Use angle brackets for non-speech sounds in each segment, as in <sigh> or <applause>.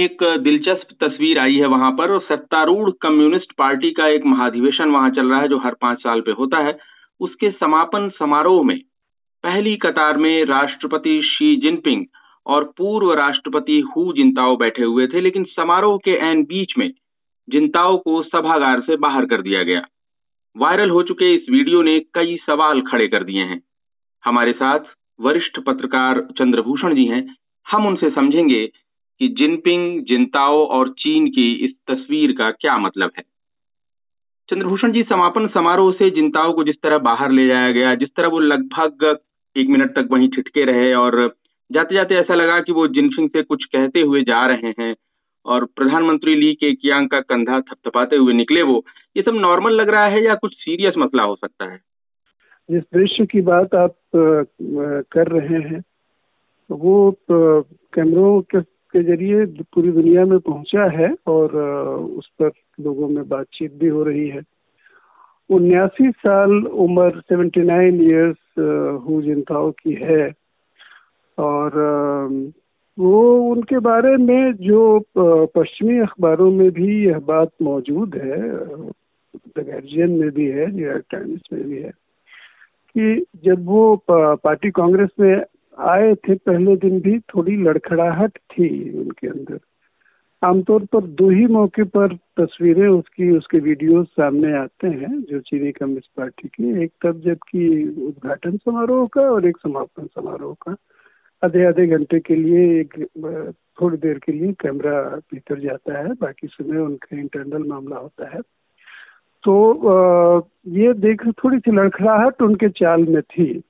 एक दिलचस्प तस्वीर आई है वहाँ पर। और सत्तारूढ़ कम्युनिस्ट पार्टी का एक महाधिवेशन वहाँ चल रहा है जो हर पाँच साल पे होता है। उसके समापन समारोह में पहली कतार में राष्ट्रपति शी जिनपिंग और पूर्व राष्ट्रपति हु जिंताओ बैठे हुए थे, लेकिन समारोह के एन बीच में जिंताओ को सभागार से बाहर कर दिया गया। वायरल हो चुके इस वीडियो ने कई सवाल खड़े कर दिए हैं। हमारे साथ वरिष्ठ पत्रकार चंद्रभूषण जी हैं। हम उनसे समझेंगे कि जिनपिंग, जिनताओ और चीन की इस तस्वीर का क्या मतलब है? चंद्रभूषण जी, समापन समारोह से जिंताओ को जिस तरह बाहर ले जाया गया, जिस तरह वो लगभग एक मिनट तक वहीं ठिटके रहे और जाते जाते ऐसा लगा कि वो जिनपिंग से कुछ कहते हुए जा रहे हैं और प्रधानमंत्री ली के कियांग का कंधा थपथपाते हुए निकले वो, ये सब नॉर्मल लग रहा है या कुछ सीरियस मसला हो सकता है? जिस दृश्य की बात आप कर रहे हैं, वो कैमरों के के ज़रिए पूरी दुनिया में पहुँचा है और उस पर लोगों में बातचीत भी हो रही है। उन्यासी साल उम्र, seventy nine years Hu Jintao की है। और वो उनके बारे में जो पश्चिमी अखबारों में भी यह बात मौजूद है द गार्जियन में भी है न्यूयॉर्क टाइम्स में भी है, कि जब वो पार्टी कांग्रेस में आए थे पहले दिन भी थोड़ी लड़खड़ाहट थी उनके अंदर। आमतौर पर दो ही मौके पर तस्वीरें उसकी, उसके वीडियोस सामने आते हैं जो चीनी कम्युनिस्ट पार्टी की। एक तब जबकि उद्घाटन समारोह का और एक समापन समारोह का। आधे आधे घंटे के लिए एक, थोड़ी देर के लिए कैमरा भीतर जाता है, बाकी समय उनका इंटरनल मामला होता है। तो ये देख थोड़ी सी लड़खड़ाहट उनके चाल में थी।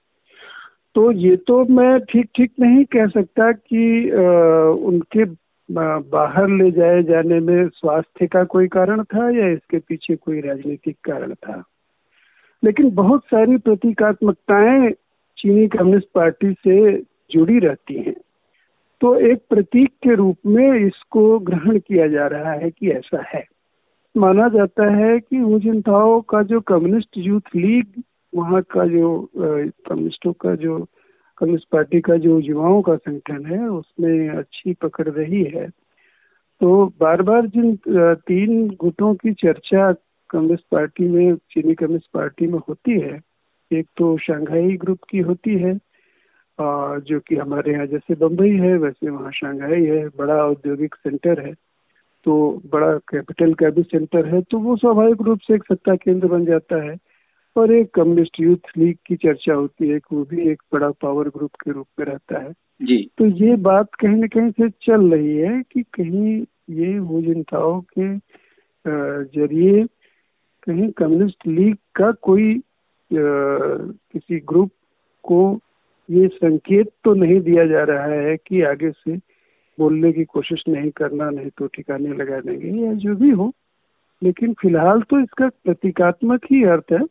तो ये तो मैं ठीक ठीक नहीं कह सकता कि आ, उनके बाहर ले जाए जाने में स्वास्थ्य का कोई कारण था या इसके पीछे कोई राजनीतिक कारण था। लेकिन बहुत सारी प्रतीकात्मकताएँ चीनी कम्युनिस्ट पार्टी से जुड़ी रहती हैं। तो एक प्रतीक के रूप में इसको ग्रहण किया जा रहा है कि ऐसा है। माना जाता है कि हुजिनताओ का जो कम्युनिस्ट यूथ लीग वहाँ का जो कम्युनिस्टों का जो, कम्युनिस्ट पार्टी का जो युवाओं का संगठन है, उसमें अच्छी पकड़ रही है। तो बार बार जिन तीन गुटों की चर्चा कम्युनिस्ट पार्टी में, चीनी कम्युनिस्ट पार्टी में होती है, एक तो शंघाई ग्रुप की होती है जो कि हमारे यहाँ जैसे बम्बई है, वैसे वहाँ शंघाई है, बड़ा औद्योगिक सेंटर है तो बड़ा कैपिटल का भी सेंटर है तो वो स्वाभाविक रूप से एक सत्ता केंद्र बन जाता है। और एक कम्युनिस्ट यूथ लीग की चर्चा होती है वो भी एक बड़ा पावर ग्रुप के रूप में रहता है। जी। तो ये बात कहीं न कहीं से चल रही है कि कहीं ये हो जनताओं के ज़रिए कहीं कम्युनिस्ट लीग का कोई किसी ग्रुप को ये संकेत तो नहीं दिया जा रहा है कि आगे से बोलने की कोशिश नहीं करना नहीं तो ठिकाने लगा देंगे या जो भी हो। लेकिन फ़िलहाल तो इसका प्रतीकात्मक ही अर्थ है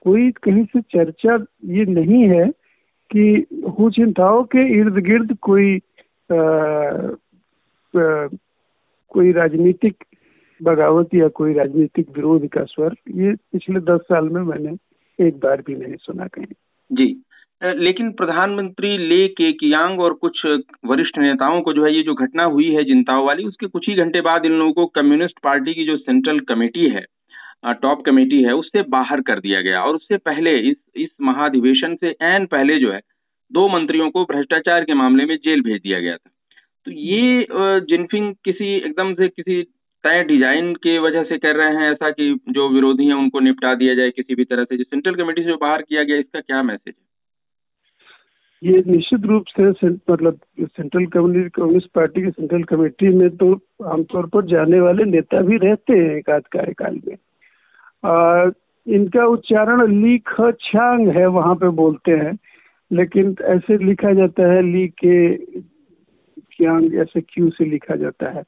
कोई कहीं से चर्चा ये नहीं है कि हु चिंताओं के इर्द गिर्द कोई आ, आ, कोई राजनीतिक बगावत या कोई राजनीतिक विरोध का स्वर ये पिछले दस साल में मैंने एक बार भी नहीं सुना कहीं। जी। लेकिन प्रधानमंत्री ले के कियांग और कुछ वरिष्ठ नेताओं को जो है ये जो घटना हुई है जिंताओ वाली उसके कुछ ही घंटे बाद इन लोगों को कम्युनिस्ट पार्टी की जो सेंट्रल कमेटी है टॉप कमेटी है, उससे बाहर कर दिया गया। और उससे पहले, इस इस महाधिवेशन से एन पहले जो है, दो मंत्रियों को भ्रष्टाचार के मामले में जेल भेज दिया गया था। तो ये जिनफिंग किसी एकदम से किसी तय डिज़ाइन के वजह से कर रहे हैं, ऐसा कि जो विरोधी हैं, उनको निपटा दिया जाए किसी भी तरह से, जो सेंट्रल कमेटी से जो बाहर किया गया, इसका क्या मैसेज है? ये निश्चित रूप से मतलब सेंट्रल कम्युनिस्ट पार्टी की सेंट्रल कमेटी में तो आमतौर पर जाने वाले नेता भी रहते हैं एक कार्यकाल में। इनका उच्चारण ली ख छांग है वहाँ पे बोलते हैं। लेकिन ऐसे लिखा जाता है ली के क्यांग ऐसे क्यू से लिखा जाता है।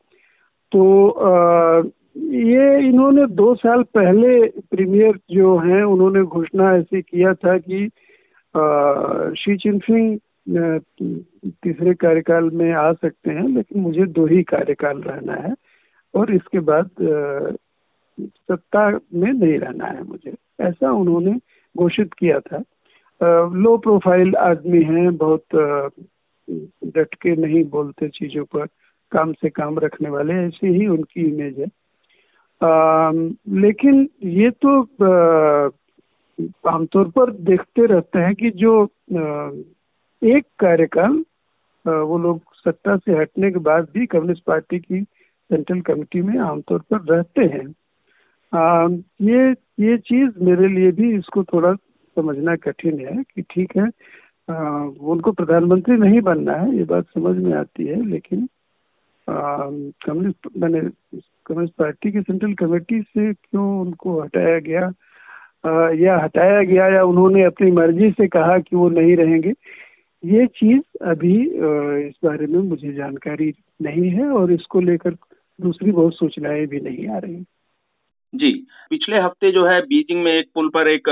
तो आ, ये इन्होंने दो साल पहले प्रीमियर जो हैं उन्होंने घोषणा ऐसे किया था कि शी चिनफिंग तीसरे कार्यकाल में आ सकते हैं लेकिन मुझे दो ही कार्यकाल रहना है। और इसके बाद सत्ता में नहीं रहना है मुझे। ऐसा उन्होंने घोषित किया था। लो प्रोफ़ाइल आदमी हैं बहुत डट के नहीं बोलते चीज़ों पर काम से काम रखने वाले ऐसे ही उनकी इमेज है। आ, लेकिन ये तो आमतौर पर देखते रहते हैं कि जो एक कार्यकाल वो लोग सत्ता से हटने के बाद भी कम्युनिस्ट पार्टी की सेंट्रल कमेटी में आमतौर पर रहते हैं। ये ये चीज़ मेरे लिए भी इसको थोड़ा समझना कठिन है कि ठीक है आ, उनको प्रधानमंत्री नहीं बनना है ये बात समझ में आती है लेकिन कम्युनिस्ट मैंने कम्युनिस्ट पार्टी की सेंट्रल कमेटी से क्यों उनको हटाया गया आ, या हटाया गया या उन्होंने अपनी मर्ज़ी से कहा कि वो नहीं रहेंगे ये चीज़ अभी इस बारे में मुझे जानकारी नहीं है और इसको लेकर दूसरी बहुत सूचनाएँ भी नहीं आ रही। जी। पिछले हफ़्ते जो है बीजिंग में एक पुल पर एक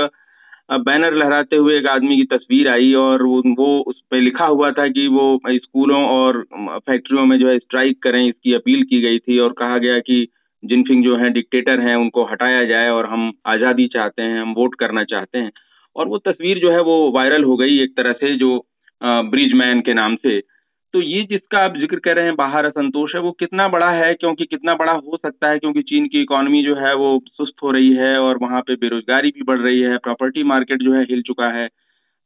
बैनर लहराते हुए एक आदमी की तस्वीर आई और वो, उस पर लिखा हुआ था कि वो स्कूलों और फैक्ट्रियों में जो है स्ट्राइक करें इसकी अपील की गई थी और कहा गया कि जिनफिंग जो है डिक्टेटर हैं उनको हटाया जाए और हम आज़ादी चाहते हैं हम वोट करना चाहते हैं। और वो तस्वीर जो है वो वायरल हो गई एक तरह से जो ब्रिज मैन के नाम से। तो ये जिसका आप ज़िक्र कर रहे हैं, बाहर असंतोष है, वो कितना बड़ा है? क्योंकि कितना बड़ा हो सकता है, क्योंकि चीन की इकोनॉमी जो है, वो सुस्त हो रही है और वहाँ पे बेरोजगारी भी बढ़ रही है प्रॉपर्टी मार्केट जो है हिल चुका है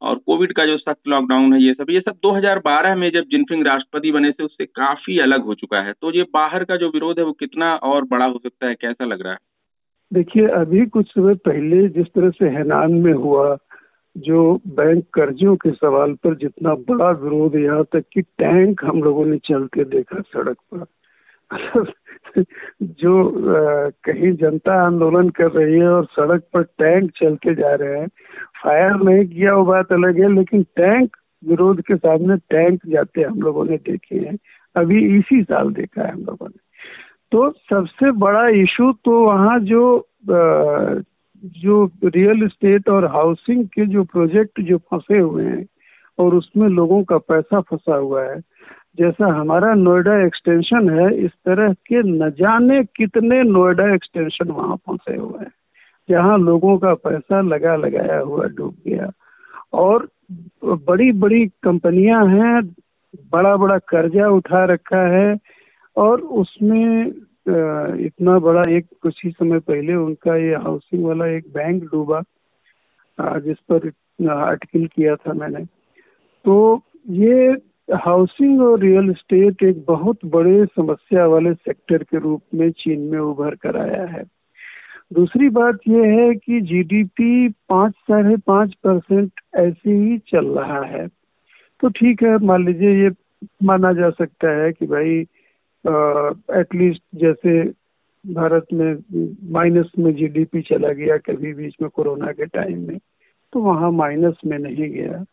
और कोविड का जो सख्त लॉकडाउन है, ये सब ये सब 2012 में जब जिनफिंग राष्ट्रपति बने थे, उससे काफ़ी अलग हो चुका है। तो ये बाहर का जो विरोध है, वो कितना और बड़ा हो सकता है, कैसा लग रहा है? देखिए, अभी कुछ समय पहले जिस तरह से हैनान में हुआ जो बैंक कर्जों के सवाल पर जितना बड़ा विरोध यहाँ तक कि टैंक हम लोगों ने चलते देखा सड़क पर। <laughs> जो आ, कहीं जनता आंदोलन कर रही है और सड़क पर टैंक चलते जा रहे हैं फायर नहीं किया वो बात अलग है लेकिन टैंक विरोध के सामने टैंक जाते हम लोगों ने देखे हैं। अभी इसी साल देखा है हम लोगों ने। तो सबसे बड़ा इशू तो वहाँ जो जो रियल इस्टेट और हाउसिंग के जो प्रोजेक्ट जो फंसे हुए हैं और उसमें लोगों का पैसा फंसा हुआ है, जैसा हमारा नोएडा एक्सटेंशन है, इस तरह के न जाने कितने नोएडा एक्सटेंशन वहाँ फंसे हुए हैं, जहाँ लोगों का पैसा लगा लगाया हुआ डूब गया। और बड़ी बड़ी कंपनियाँ हैं बड़ा बड़ा कर्जा उठा रखा है, और उसमें इतना बड़ा एक कुछ ही समय पहले उनका ये हाउसिंग वाला एक बैंक डूबा जिस पर अटकिल किया था मैंने। तो ये हाउसिंग और रियल एस्टेट एक बहुत बड़े समस्या वाले सेक्टर के रूप में चीन में उभर कर आया है। दूसरी बात यह है कि जीडीपी पाँच साढ़े पाँच परसेंट ऐसे ही चल रहा है। तो ठीक है, मान लीजिए ये माना जा सकता है कि भाई एटलीस्ट जैसे भारत में माइनस में जीडीपी चला गया कभी बीच में कोरोना के टाइम में तो वहाँ माइनस में नहीं गया।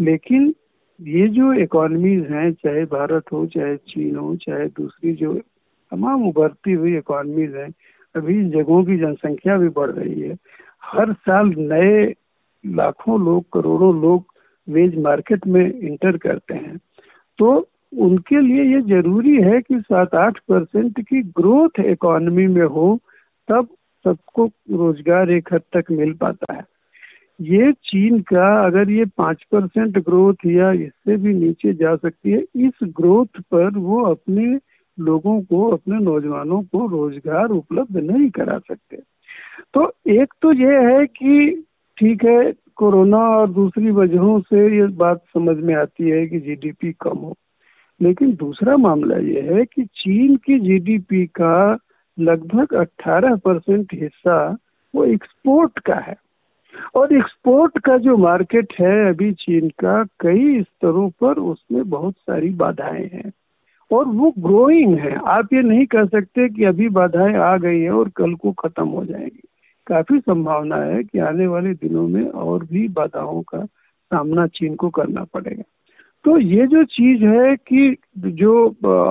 लेकिन ये जो इकोनॉमीज हैं, चाहे भारत हो, चाहे चीन हो, चाहे दूसरी जो तमाम उभरती हुई इकोनॉमीज हैं, अभी इन जगहों की जनसंख्या भी बढ़ रही है। हर साल नए लाखों लोग, करोड़ों लोग वेज मार्केट में इंटर करते हैं। तो उनके लिए ये ज़रूरी है कि सात आठ परसेंट की ग्रोथ इकोनॉमी में हो, तब सबको रोज़गार एक हद तक मिल पाता है। ये चीन का अगर ये पाँच परसेंट ग्रोथ या इससे भी नीचे जा सकती है, इस ग्रोथ पर वो अपने लोगों को, अपने नौजवानों को रोज़गार उपलब्ध नहीं करा सकते। तो एक तो ये है कि ठीक है, कोरोना और दूसरी वजहों से ये बात समझ में आती है कि जीडीपी कम हो। लेकिन दूसरा मामला ये है कि चीन की जीडीपी का लगभग 18 परसेंट हिस्सा वो एक्सपोर्ट का है। और एक्सपोर्ट का जो मार्केट है अभी चीन का, कई स्तरों पर उसमें बहुत सारी बाधाएँ हैं। और वो ग्रोइंग है। आप ये नहीं कह सकते कि अभी बाधाएँ आ गई हैं और कल को खत्म हो जाएँगी। काफ़ी संभावना है कि आने वाले दिनों में और भी बाधाओं का सामना चीन को करना पड़ेगा। तो ये जो चीज़ है कि जो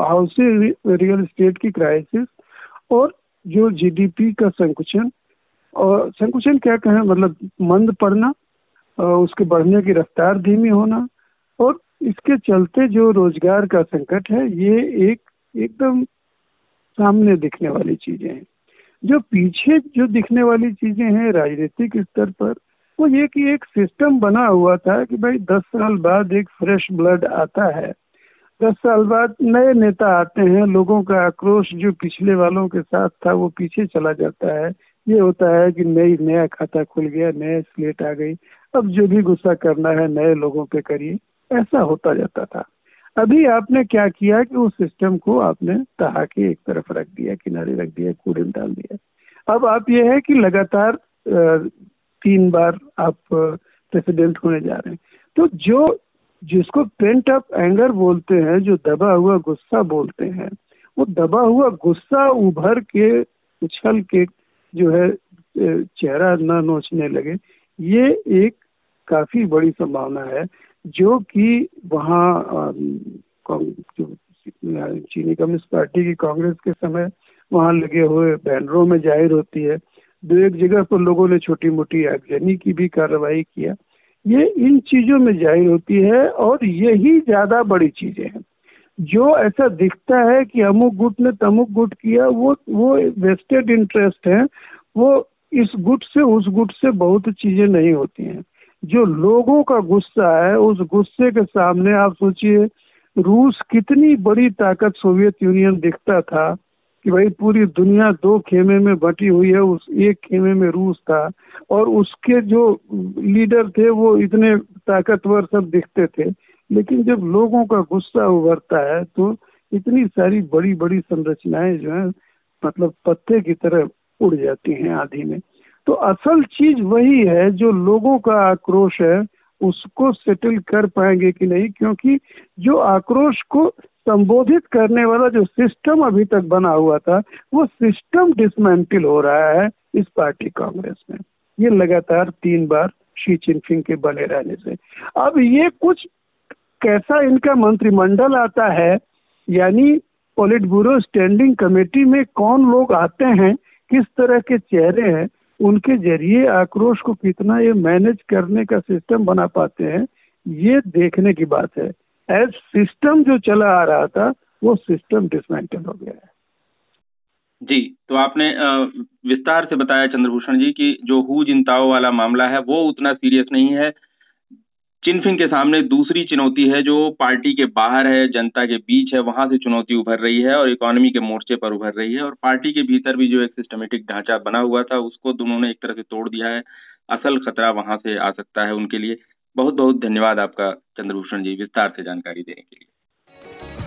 हाउसिंग रियल एस्टेट की क्राइसिस और जो जीडीपी का संकुचन और संकुचन क्या कहें मतलब मंद पड़ना उसके बढ़ने की रफ्तार धीमी होना और इसके चलते जो रोज़गार का संकट है, ये एक, एकदम सामने दिखने वाली चीज़ें हैं। जो पीछे जो दिखने वाली चीज़ें हैं राजनीतिक स्तर पर वो ये कि एक सिस्टम बना हुआ था कि भाई दस साल बाद एक फ्रेश ब्लड आता है। दस साल बाद नए नेता आते हैं, लोगों का आक्रोश जो पिछले वालों के साथ था वो पीछे चला जाता है। ये होता है कि नई, नया खाता खुल गया नया स्लेट आ गई। अब जो भी गुस्सा करना है, नए लोगों पे करिए। ऐसा होता जाता था। अभी आपने क्या किया कि उस सिस्टम को आपने तहा के एक तरफ़ रख दिया, किनारे रख दिया कूड़े डाल दिया। अब आप ये है कि लगातार तीन बार आप प्रेसिडेंट होने जा रहे हैं। तो जो, जिसको पेंट अप एंगर बोलते हैं, जो दबा हुआ गुस्सा बोलते हैं, वो दबा हुआ गुस्सा उभर के, उछल के जो है चेहरा न नोचने लगे, ये एक काफ़ी बड़ी संभावना है, जो कि वहाँ चीनी कम्युनिस्ट पार्टी की कांग्रेस के समय वहाँ लगे हुए बैनरों में ज़ाहिर होती है। दो एक जगह पर लोगों ने छोटी मोटी आगजनी की भी कार्रवाई किया, ये इन चीज़ों में ज़ाहिर होती है और यही ज़्यादा बड़ी चीज़ें हैं। जो ऐसा दिखता है कि अमुक गुट ने तमुक गुट किया, वो वो वेस्टेड इंटरेस्ट है, वो इस गुट से उस गुट से बहुत चीज़ें नहीं होती हैं। जो लोगों का गुस्सा है, उस गुस्से के सामने आप सोचिए, रूस कितनी बड़ी ताकत सोवियत यूनियन दिखता था कि भाई पूरी दुनिया दो खेमे में बटी हुई है, उस एक खेमे में रूस था। और उसके जो लीडर थे, वो इतने ताकतवर सब दिखते थे। लेकिन जब लोगों का गुस्सा उभरता है तो इतनी सारी बड़ी बड़ी संरचनाएँ जो है मतलब पत्ते की तरह उड़ जाती हैं आधी में। तो असल चीज़ वही है, जो लोगों का आक्रोश है, उसको सेटल कर पाएँगे कि नहीं? क्योंकि जो आक्रोश को संबोधित करने वाला जो सिस्टम अभी तक बना हुआ था, वो सिस्टम डिसमेंटल हो रहा है इस पार्टी कांग्रेस में। ये लगातार तीन बार शी चिनफिंग के बने रहने से। अब ये कुछ कैसा इनका मंत्रिमंडल आता है, यानी पोलिट ब्यूरो स्टैंडिंग कमेटी में कौन लोग आते हैं, किस तरह के चेहरे हैं, उनके ज़रिए आक्रोश को कितना ये मैनेज करने का सिस्टम बना पाते हैं, ये देखने की बात है। एज सिस्टम जो चला आ रहा था, वो सिस्टम डिसमेंटल हो गया है। जी तो आपने विस्तार से बताया चंद्रभूषण जी कि जो हु जिनताओ वाला मामला है, वो उतना सीरियस नहीं है। चिनफिंग के सामने दूसरी चुनौती है जो पार्टी के बाहर है, जनता के बीच है, वहाँ से चुनौती उभर रही है और इकोनॉमी के मोर्चे पर उभर रही है और पार्टी के भीतर भी जो एक सिस्टमेटिक ढांचा बना हुआ था, उसको दोनों ने एक तरह से तोड़ दिया है। असल खतरा वहाँ से आ सकता है उनके लिए। बहुत बहुत धन्यवाद आपका चंद्रभूषण जी विस्तार से जानकारी देने के लिए।